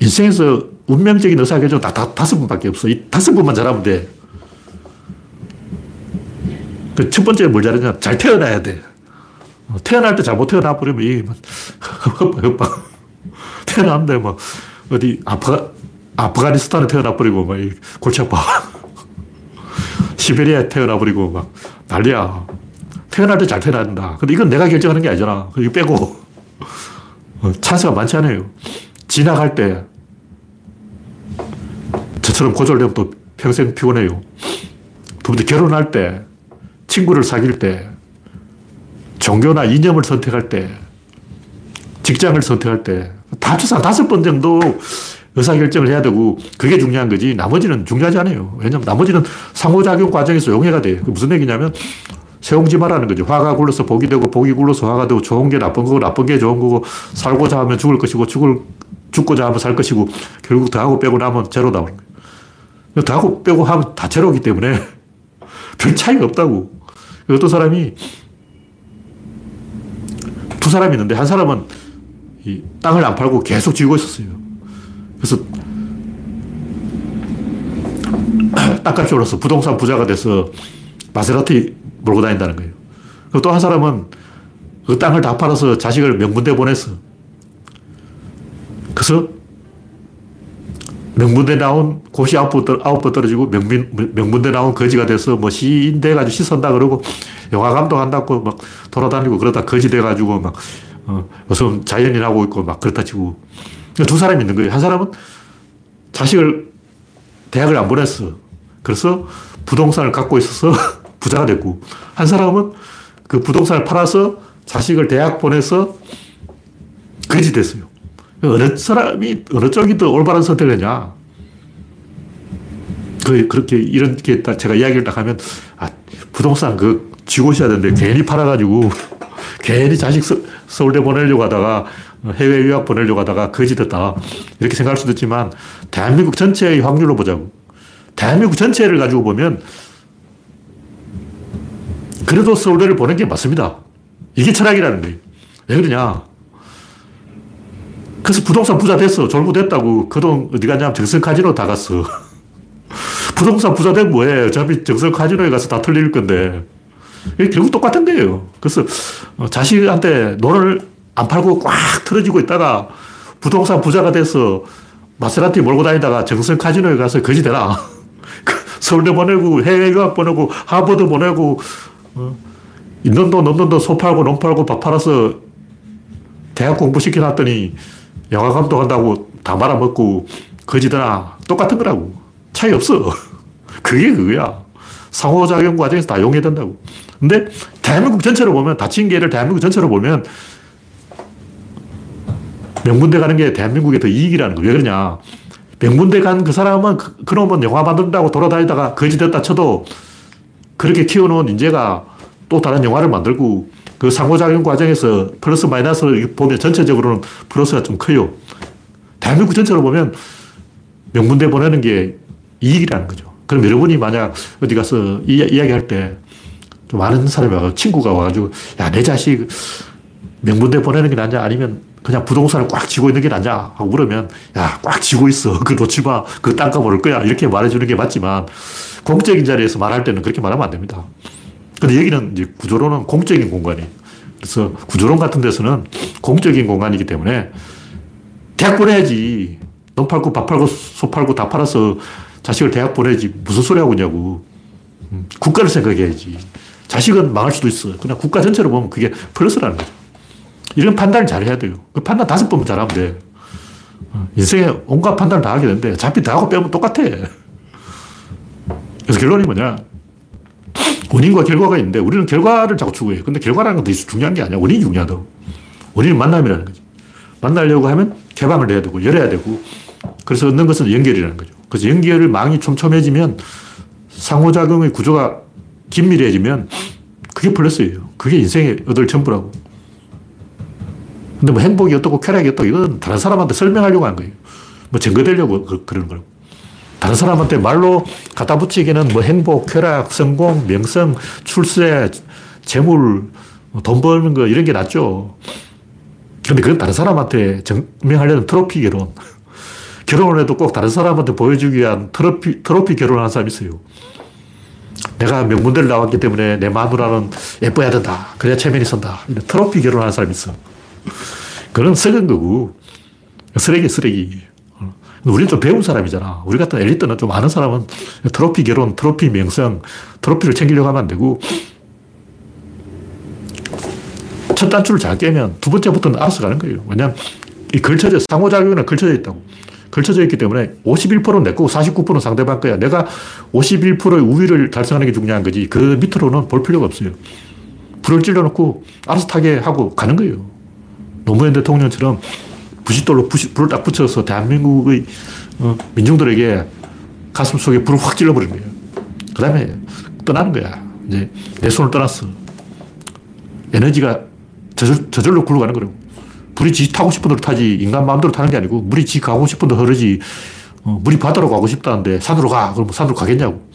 인생에서 운명적인 의사결정 다, 다 다섯 분밖에 없어. 이 다섯 분만 잘하면 돼. 그 첫 번째 뭘 잘했냐? 잘 태어나야 돼. 어, 태어날 때 잘못 태어나 버리면 이 헛방, 헛방. 태어났는데 뭐 어디 아프가, 아프가니스탄에 태어나 버리고 막 골치 아파. 시베리아에 태어나 버리고 막 난리야. 태어날 때 잘 태어나야 된다. 근데 이건 내가 결정하는 게 아니잖아. 이거 빼고. 어, 찬스가 많지 않아요. 지나갈 때 저처럼 고졸되면 또 평생 피곤해요. 두 번째 결혼할 때, 친구를 사귈 때, 종교나 이념을 선택할 때, 직장을 선택할 때, 다 합쳐서 다섯 번 정도 의사결정을 해야 되고, 그게 중요한 거지. 나머지는 중요하지 않아요. 왜냐면 나머지는 상호작용 과정에서 용해가 돼. 그 무슨 얘기냐면, 세옹지 말하는 거죠. 화가 굴러서 복이 되고, 복이 굴러서 화가 되고, 좋은 게 나쁜 거고, 나쁜 게 좋은 거고, 살고자 하면 죽을 것이고, 죽을, 죽고자 하면 살 것이고, 결국 더하고 빼고 나면 제로 나오는 거예요. 더하고 빼고 하면 다 제로기 때문에 별 차이가 없다고. 어떤 사람이 두 사람이 있는데 한 사람은 이 땅을 안 팔고 계속 쥐고 있었어요. 그래서 땅값이 올라서 부동산 부자가 돼서 마세라티 몰고 다닌다는 거예요. 또한 사람은 그 땅을 다 팔아서 자식을 명문대 보냈어. 그래서 명문대 나온 고시 번 떨어지고 명민, 명문대 나온 거지가 돼서 뭐 시인 돼가지고 시선다 그러고 영화 감독한다고 막 돌아다니고 그러다 거지 돼가지고 막, 어, 무슨 자연인 하고 있고 막 그렇다 치고. 두 사람이 있는 거예요. 한 사람은 자식을 대학을 안 보냈어. 그래서 부동산을 갖고 있어서 부자가 됐고, 한 사람은 그 부동산을 팔아서 자식을 대학 보내서 거지 됐어요. 어느 사람이, 어느 쪽이 더 올바른 선택을 했냐. 그, 그렇게, 이렇게 딱 제가 이야기를 딱 하면, 아, 부동산 그, 쥐고 있어야 되는데, 괜히 팔아가지고, 괜히 자식 서, 울대 보내려고 하다가, 해외 유학 보내려고 하다가 거지 됐다. 이렇게 생각할 수도 있지만, 대한민국 전체의 확률로 보자고. 대한민국 전체를 가지고 보면, 그래도 서울대를 보낸 게 맞습니다. 이게 철학이라는 거예요. 왜 그러냐. 그래서 부동산 부자 됐어. 졸부 됐다고. 그돈 어디 갔냐면 정성 카지노 다 갔어. 부동산 부자 되면 뭐해. 어차피 정성 카지노에 가서 다 털릴 건데. 결국 똑같은 거예요. 그래서 어, 자식한테 돈을 안 팔고 꽉 틀어지고 있다가 부동산 부자가 돼서 마세라티 몰고 다니다가 정성 카지노에 가서 거지 되라. 그 서울대 보내고 해외 유학 보내고 하버드 보내고 어, 있는 돈 없는 돈소 팔고 농 팔고 밥 팔아서 대학 공부 시켜놨더니 영화 감독한다고 다 말아먹고 거지더나 똑같은 거라고. 차이 없어. 그게 그거야. 상호작용 과정에서 다 용해된다고. 근데 대한민국 전체로 보면, 다친 개를 대한민국 전체로 보면 명문대 가는 게 대한민국에 더 이익이라는 거왜 그러냐. 명문대 간 그 사람은 그, 그놈은 영화 만든다고 돌아다니다가 거지 됐다 쳐도 그렇게 키워놓은 인재가 또 다른 영화를 만들고 그 상호작용 과정에서 플러스 마이너스를 보면 전체적으로는 플러스가 좀 커요. 대한민국 전체로 보면 명문대 보내는 게 이익이라는 거죠. 그럼 여러분이 만약 어디 가서 이, 이야기할 때 좀 많은 사람이 와서 친구가 와가지고 야, 내 자식 명문대 보내는 게 낫냐 아니면 그냥 부동산을 꽉 쥐고 있는 게 낫냐 하고 물으면 야, 꽉 쥐고 있어. 그 놓지 마. 그 땅값 오를 거야. 이렇게 말해주는 게 맞지만 공적인 자리에서 말할 때는 그렇게 말하면 안 됩니다. 근데 여기는 이제 구조론은 공적인 공간이에요. 그래서 구조론 같은 데서는 공적인 공간이기 때문에 대학 보내야지. 돈 팔고 밥 팔고 소 팔고 다 팔아서 자식을 대학 보내지. 무슨 소리 하고 있냐고. 음, 국가를 생각해야지. 자식은 망할 수도 있어. 그냥 국가 전체로 보면 그게 플러스라는 거죠. 이런 판단을 잘 해야 돼요. 그 판단 다섯 번 잘하면 돼. 어, 인생에 온갖 판단을 다 하게 되는데 어차피 다 하고 빼면 똑같아. 그래서 결론이 뭐냐. 원인과 결과가 있는데 우리는 결과를 자꾸 추구해요. 근데 결과라는 건 중요한 게 아니야. 원인이 중요하다고. 원인은 만남이라는 거지. 만나려고 하면 개방을 해야 되고 열어야 되고 그래서 얻는 것은 연결이라는 거죠. 그래서 연결을 망이 촘촘해지면 상호작용의 구조가 긴밀해지면 그게 플러스예요. 그게 인생에 얻을 전부라고. 근데 뭐 행복이 어떻고 쾌락이 어떻고 이건 다른 사람한테 설명하려고 하는 거예요. 뭐 증거되려고 그, 그러는 거라고. 다른 사람한테 말로 갖다 붙이기는 뭐 행복, 쾌락, 성공, 명성, 출세, 재물, 뭐돈 버는 거 이런 게 낫죠. 근데 그건 다른 사람한테 증명하려는 트로피 결혼. 결혼을 해도 꼭 다른 사람한테 보여주기 위한 트로피, 트로피 결혼하는 사람이 있어요. 내가 명문대를 나왔기 때문에 내 마누라는 예뻐야 된다. 그래야 체면이 선다. 트로피 결혼하는 사람이 있어. 그건 썩은 거고. 쓰레기, 쓰레기. 우리는 좀 배운 사람이잖아. 우리 같은 엘리트는 좀 아는 사람은 트로피 결혼, 트로피 명성, 트로피를 챙기려고 하면 안 되고, 첫 단추를 잘 깨면 두 번째부터는 알아서 가는 거예요. 왜냐면 이 걸쳐져, 상호작용은 걸쳐져 있다고. 걸쳐져 있기 때문에 51%는 내 거고 49%는 상대방 거야. 내가 51%의 우위를 달성하는 게 중요한 거지. 그 밑으로는 볼 필요가 없어요. 불을 찔러놓고 알아서 타게 하고 가는 거예요. 노무현 대통령처럼 부싯돌로 부시, 불을 딱 붙여서 대한민국의 어, 민중들에게 가슴 속에 불을 확 찔러버린 거예요. 그 다음에 떠나는 거야. 이제 내 손을 떠났어. 에너지가 저절, 저절로 굴러가는 거라고. 불이 지 타고 싶은 대로 타지 인간 마음대로 타는 게 아니고 물이 지 가고 싶은 대로 흐르지 어, 물이 바다로 가고 싶다는데 산으로 가. 그럼 산으로 가겠냐고.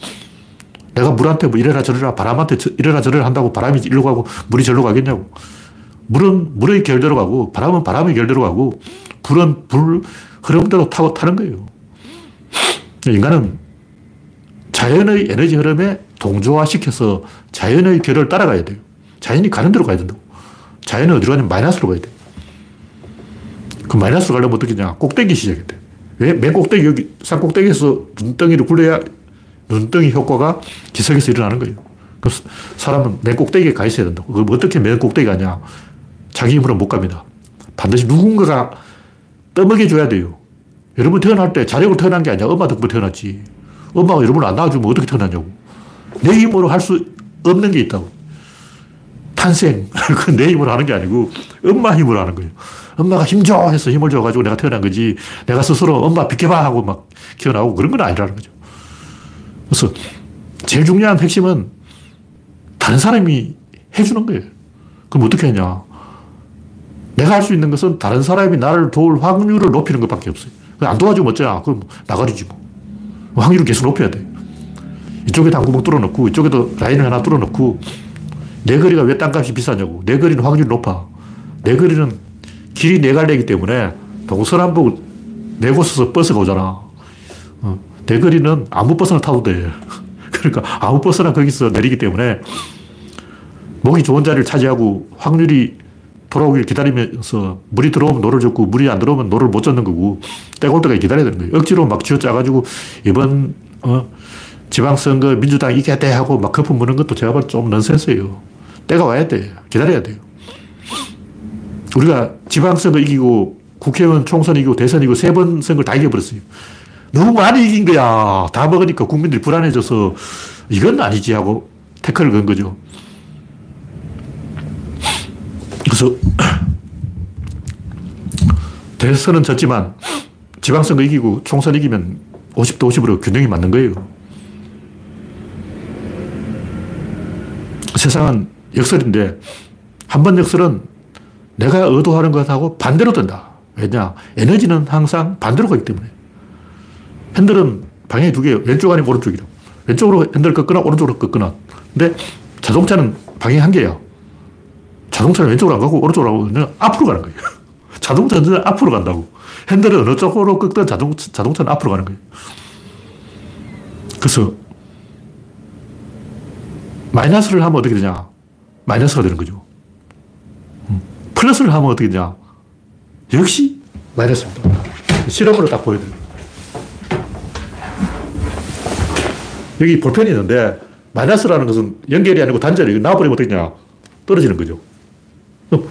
내가 물한테 뭐 이래라 저래라 바람한테 이래라 저래라 한다고 바람이 이리로 가고 물이 절로 가겠냐고. 물은 물의 결대로 가고 바람은 바람의 결대로 가고 불은 불 흐름대로 타고 타는 거예요. 인간은 자연의 에너지 흐름에 동조화시켜서 자연의 결을 따라가야 돼요. 자연이 가는 대로 가야 된다고. 자연은 어디로 가냐면 마이너스로 가야 돼. 그 마이너스로 가려면 어떻게 냐 꼭대기 시작해야 돼. 왜? 맨 꼭대기, 여기 산 꼭대기에서 눈덩이를 굴려야 눈덩이 효과가 기석에서 일어나는 거예요. 그 사람은 맨 꼭대기에 가 있어야 된다고. 그럼 어떻게 맨 꼭대기 가냐? 자기 힘으로 못 갑니다. 반드시 누군가가 떠먹여 줘야 돼요. 여러분 태어날 때 자력으로 태어난 게 아니야. 엄마 덕분에 태어났지. 엄마가 여러분을 안 낳아주면 어떻게 태어났냐고. 내 힘으로 할 수 없는 게 있다고. 탄생. 그건 내 힘으로 하는 게 아니고 엄마 힘으로 하는 거예요. 엄마가 힘줘 해서 힘을 줘가지고 내가 태어난 거지. 내가 스스로 엄마 비켜봐 하고 막 키워나오고 그런 건 아니라는 거죠. 그래서 제일 중요한 핵심은 다른 사람이 해주는 거예요. 그럼 어떻게 하냐. 내가 할 수 있는 것은 다른 사람이 나를 도울 확률을 높이는 것밖에 없어요. 안 도와주면 어쩌냐. 그럼 나가리지 뭐. 확률을 계속 높여야 돼. 이쪽에도 한 구멍 뚫어놓고, 이쪽에도 라인을 하나 뚫어놓고, 내 거리가 왜 땅값이 비싸냐고. 내 거리는 확률이 높아. 내 거리는 길이 네 갈래이기 때문에 동서남북 네 곳에서 버스가 오잖아. 어, 내 거리는 아무 버스나 타도 돼. 그러니까 아무 버스나 거기서 내리기 때문에 목이 좋은 자리를 차지하고 확률이 돌아오길 기다리면서 물이 들어오면 노를 젓고 물이 안 들어오면 노를 못 젓는 거고 때올 때까지 기다려야 되는 거예요. 억지로 막 쥐어짜가지고 이번 어, 지방선거 민주당 이겨야 하고 막 거품 무는 것도 제가 볼 땐 넌센스예요. 때가 와야 돼. 기다려야 돼요. 우리가 지방선거 이기고 국회의원 총선 이기고 대선 이기고 세 번 선거를 다 이겨버렸어요. 너무 많이 이긴 거야. 다 먹으니까 국민들이 불안해져서 이건 아니지 하고 태클을 건 거죠. 그래서 대선은 졌지만 지방선거 이기고 총선 이기면 50대 50으로 균형이 맞는 거예요. 세상은 역설인데 한 번 역설은 내가 의도하는 것하고 반대로 된다. 왜냐? 에너지는 항상 반대로 가기 때문에. 핸들은 방향이 두 개예요. 왼쪽 아니면 오른쪽이라. 왼쪽으로 핸들을 꺾거나 오른쪽으로 꺾거나. 근데 자동차는 방향이 한 개야. 자동차는 왼쪽으로 안 가고 오른쪽으로 가고 그냥 앞으로 가는 거예요. 자동차는 앞으로 간다고. 핸들은 어느 쪽으로 꺾든 자동, 자동차는 앞으로 가는 거예요. 그래서 마이너스를 하면 어떻게 되냐? 마이너스가 되는 거죠. 음. 플러스를 하면 어떻게 되냐? 역시 마이너스입니다. 실험으로 딱 보여드려요. 여기 볼펜이 있는데 마이너스라는 것은 연결이 아니고 단절이 나와버리면 어떻냐? 떨어지는 거죠.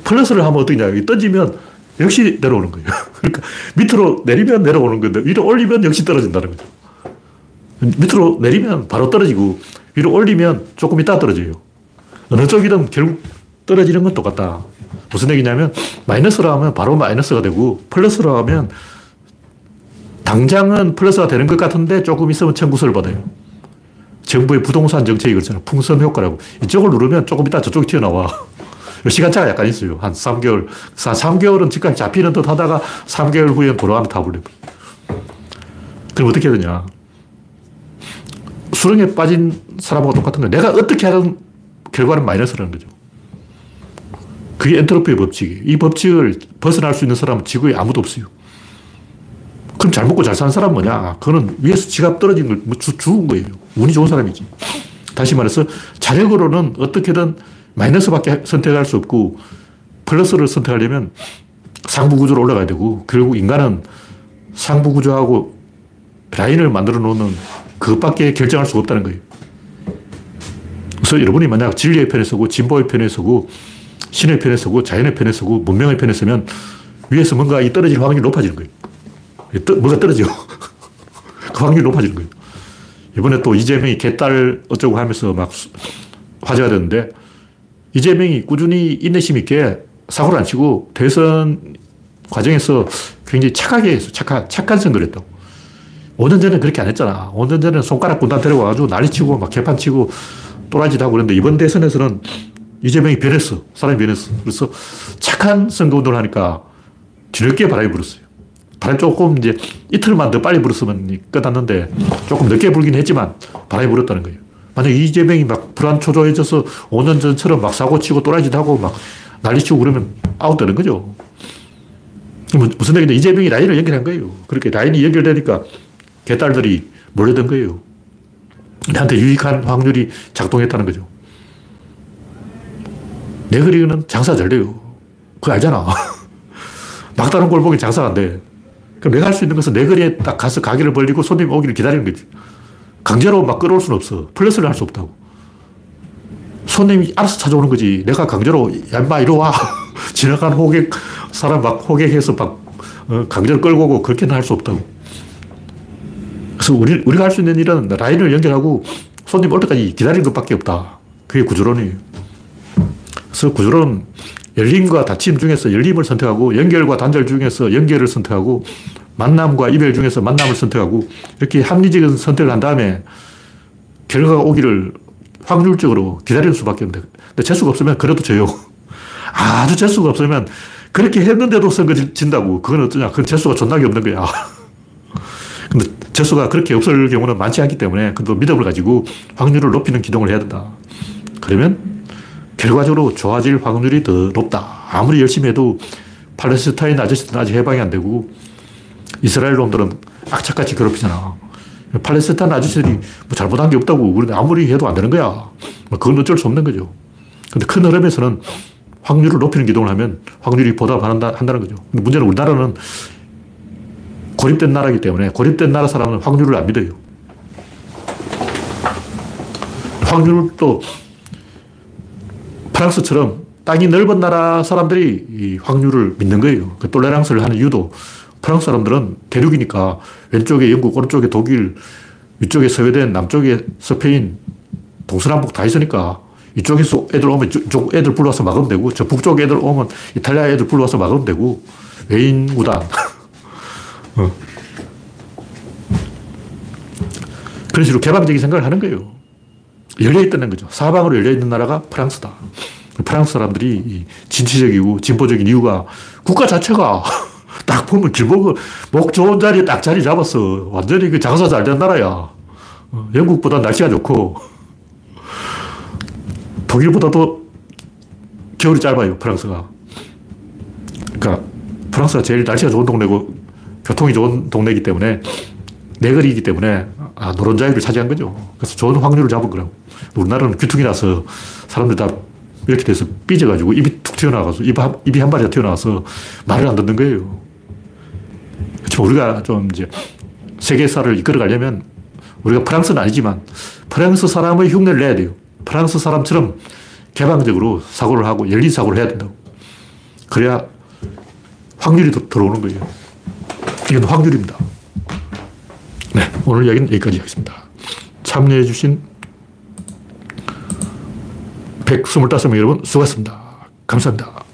플러스를 하면 어떻냐? 여기 던지면 역시 내려오는 거예요. 그러니까 밑으로 내리면 내려오는 건데 위로 올리면 역시 떨어진다는 거죠. 밑으로 내리면 바로 떨어지고 위로 올리면 조금 있다 떨어져요. 어느 쪽이든 결국 떨어지는 건 똑같다. 무슨 얘기냐면 마이너스로 하면 바로 마이너스가 되고 플러스로 하면 당장은 플러스가 되는 것 같은데 조금 있으면 청구서를 받아요. 정부의 부동산 정책이 그렇잖아요. 풍선 효과라고. 이쪽을 누르면 조금 있다 저쪽이 튀어나와. 시간차가 약간 있어요. 한 3개월. 3개월은 집값 잡히는 듯 하다가 3개월 후에 돌아가면 다 불려. 그럼 어떻게 해야 되냐. 수렁에 빠진 사람하고 똑같은 거예요. 내가 어떻게 하든 결과는 마이너스라는 거죠. 그게 엔트로피의 법칙이에요. 이 법칙을 벗어날 수 있는 사람은 지구에 아무도 없어요. 그럼 잘 먹고 잘 사는 사람은 뭐냐? 그거는 위에서 지갑 떨어진 걸뭐 죽은 거예요. 운이 좋은 사람이지. 다시 말해서 자력으로는 어떻게든 마이너스밖에 선택할 수 없고 플러스를 선택하려면 상부 구조로 올라가야 되고 결국 인간은 상부 구조하고 라인을 만들어 놓는 그것밖에 결정할 수가 없다는 거예요. 그래서 여러분이 만약 진리의 편에 서고 진보의 편에 서고 신의 편에 서고 자연의 편에 서고 문명의 편에 서면 위에서 뭔가 이 떨어질 확률이 높아지는 거예요. 뭐가 떨어져. 그 확률이 높아지는 거예요. 이번에 또 이재명이 개딸 어쩌고 하면서 막 화제가 됐는데 이재명이 꾸준히 인내심 있게 사고를 안 치고 대선 과정에서 굉장히 착하게 했어. 착한, 착한 선거를 했다고. 5년 전에 그렇게 안 했잖아. 5년 전에 손가락 군단 데려와가지고 난리 치고 막 개판 치고 또라지도 하고 그랬는데 이번 대선에서는 이재명이 변했어. 사람이 변했어. 그래서 착한 선거 운동을 하니까 뒤늦게 바람이 불었어요. 바람이 조금 이제 이틀만 더 빨리 불었으면 끝났는데 조금 늦게 불긴 했지만 바람이 불었다는 거예요. 만약 이재명이 막 불안초조해져서 5년 전처럼 막 사고 치고 또라이짓 하고 막 난리치고 그러면 아웃되는 거죠. 무슨 얘기냐. 이재명이 라인을 연결한 거예요. 그렇게 라인이 연결되니까 개딸들이 몰려든 거예요. 나한테 유익한 확률이 작동했다는 거죠. 내 그리는 장사 잘 돼요. 그거 알잖아. 막다른 골목에 장사가 안 돼. 그럼 내가 할 수 있는 것은 내 거리에 딱 가서 가게를 벌리고 손님 오기를 기다리는 거지. 강제로 막 끌어올 수는 없어. 플러스를 할 수 없다고. 손님이 알아서 찾아오는 거지. 내가 강제로, 야, 인마, 이리 와. 지나간 호객, 사람 막 호객해서 막, 어, 강제로 끌고 오고 그렇게는 할 수 없다고. 그래서 우리, 우리가 할 수 있는 일은 라인을 연결하고 손님 올 때까지 기다리는 것밖에 없다. 그게 구조론이에요. 그래서 구조론 열림과 닫힘 중에서 열림을 선택하고 연결과 단절 중에서 연결을 선택하고 만남과 이별 중에서 만남을 선택하고 이렇게 합리적인 선택을 한 다음에 결과가 오기를 확률적으로 기다리는 수밖에 없는데 근데 재수가 없으면 그래도 져요. 아주 재수가 없으면 그렇게 했는데도 선거 진다고 그건 어떠냐. 그건 재수가 존나게 없는 거야. 근데 재수가 그렇게 없을 경우는 많지 않기 때문에 그래도 믿음을 가지고 확률을 높이는 기동을 해야 된다. 그러면 결과적으로 좋아질 확률이 더 높다. 아무리 열심히 해도 팔레스타인 아저씨들은 아직 해방이 안 되고 이스라엘 놈들은 악착같이 괴롭히잖아. 팔레스타인 아저씨들이 뭐 잘못한 게 없다고 그런데 아무리 해도 안 되는 거야. 뭐 그건 어쩔 수 없는 거죠. 근데 큰 흐름에서는 확률을 높이는 기동을 하면 확률이 보답한다, 한다는 거죠. 근데 문제는 우리나라는 고립된 나라이기 때문에 고립된 나라 사람은 확률을 안 믿어요. 확률도 프랑스처럼 땅이 넓은 나라 사람들이 이 확률을 믿는 거예요. 그 똘레랑스를 하는 이유도 프랑스 사람들은 대륙이니까 왼쪽에 영국, 오른쪽에 독일, 위쪽에 스웨덴, 남쪽에 스페인, 동서남북 다 있으니까 이쪽에서 애들 오면 이쪽 애들 불러와서 막으면 되고 저 북쪽 애들 오면 이탈리아 애들 불러와서 막으면 되고 외인 무단. 어. 그런 식으로 개방적인 생각을 하는 거예요. 열려있다는 거죠. 사방으로 열려있는 나라가 프랑스다. 프랑스 사람들이 진취적이고 진보적인 이유가 국가 자체가 딱 보면 길목을 목 좋은 자리에 딱 자리 잡았어. 완전히 그 장사 잘 된 나라야. 어, 영국보다 날씨가 좋고 독일보다도 겨울이 짧아요. 프랑스가. 그러니까 프랑스가 제일 날씨가 좋은 동네고 교통이 좋은 동네이기 때문에 내거리이기 때문에 아, 노론 자유를 차지한 거죠. 그래서 좋은 확률을 잡은 거라고. 우리나라는 귀퉁이 나서 사람들 다 이렇게 돼서 삐져가지고 입이 툭 튀어나와서 입 한, 입이 한 마리가 튀어나와서 말을 안 듣는 거예요. 그렇지만 우리가 좀 이제 세계사를 이끌어 가려면 우리가 프랑스는 아니지만 프랑스 사람의 흉내를 내야 돼요. 프랑스 사람처럼 개방적으로 사고를 하고 열린 사고를 해야 된다고. 그래야 확률이 들어오는 거예요. 이건 확률입니다. 네, 오늘 이야기는 여기까지 하겠습니다. 참여해주신 125명 여러분 수고하셨습니다. 감사합니다.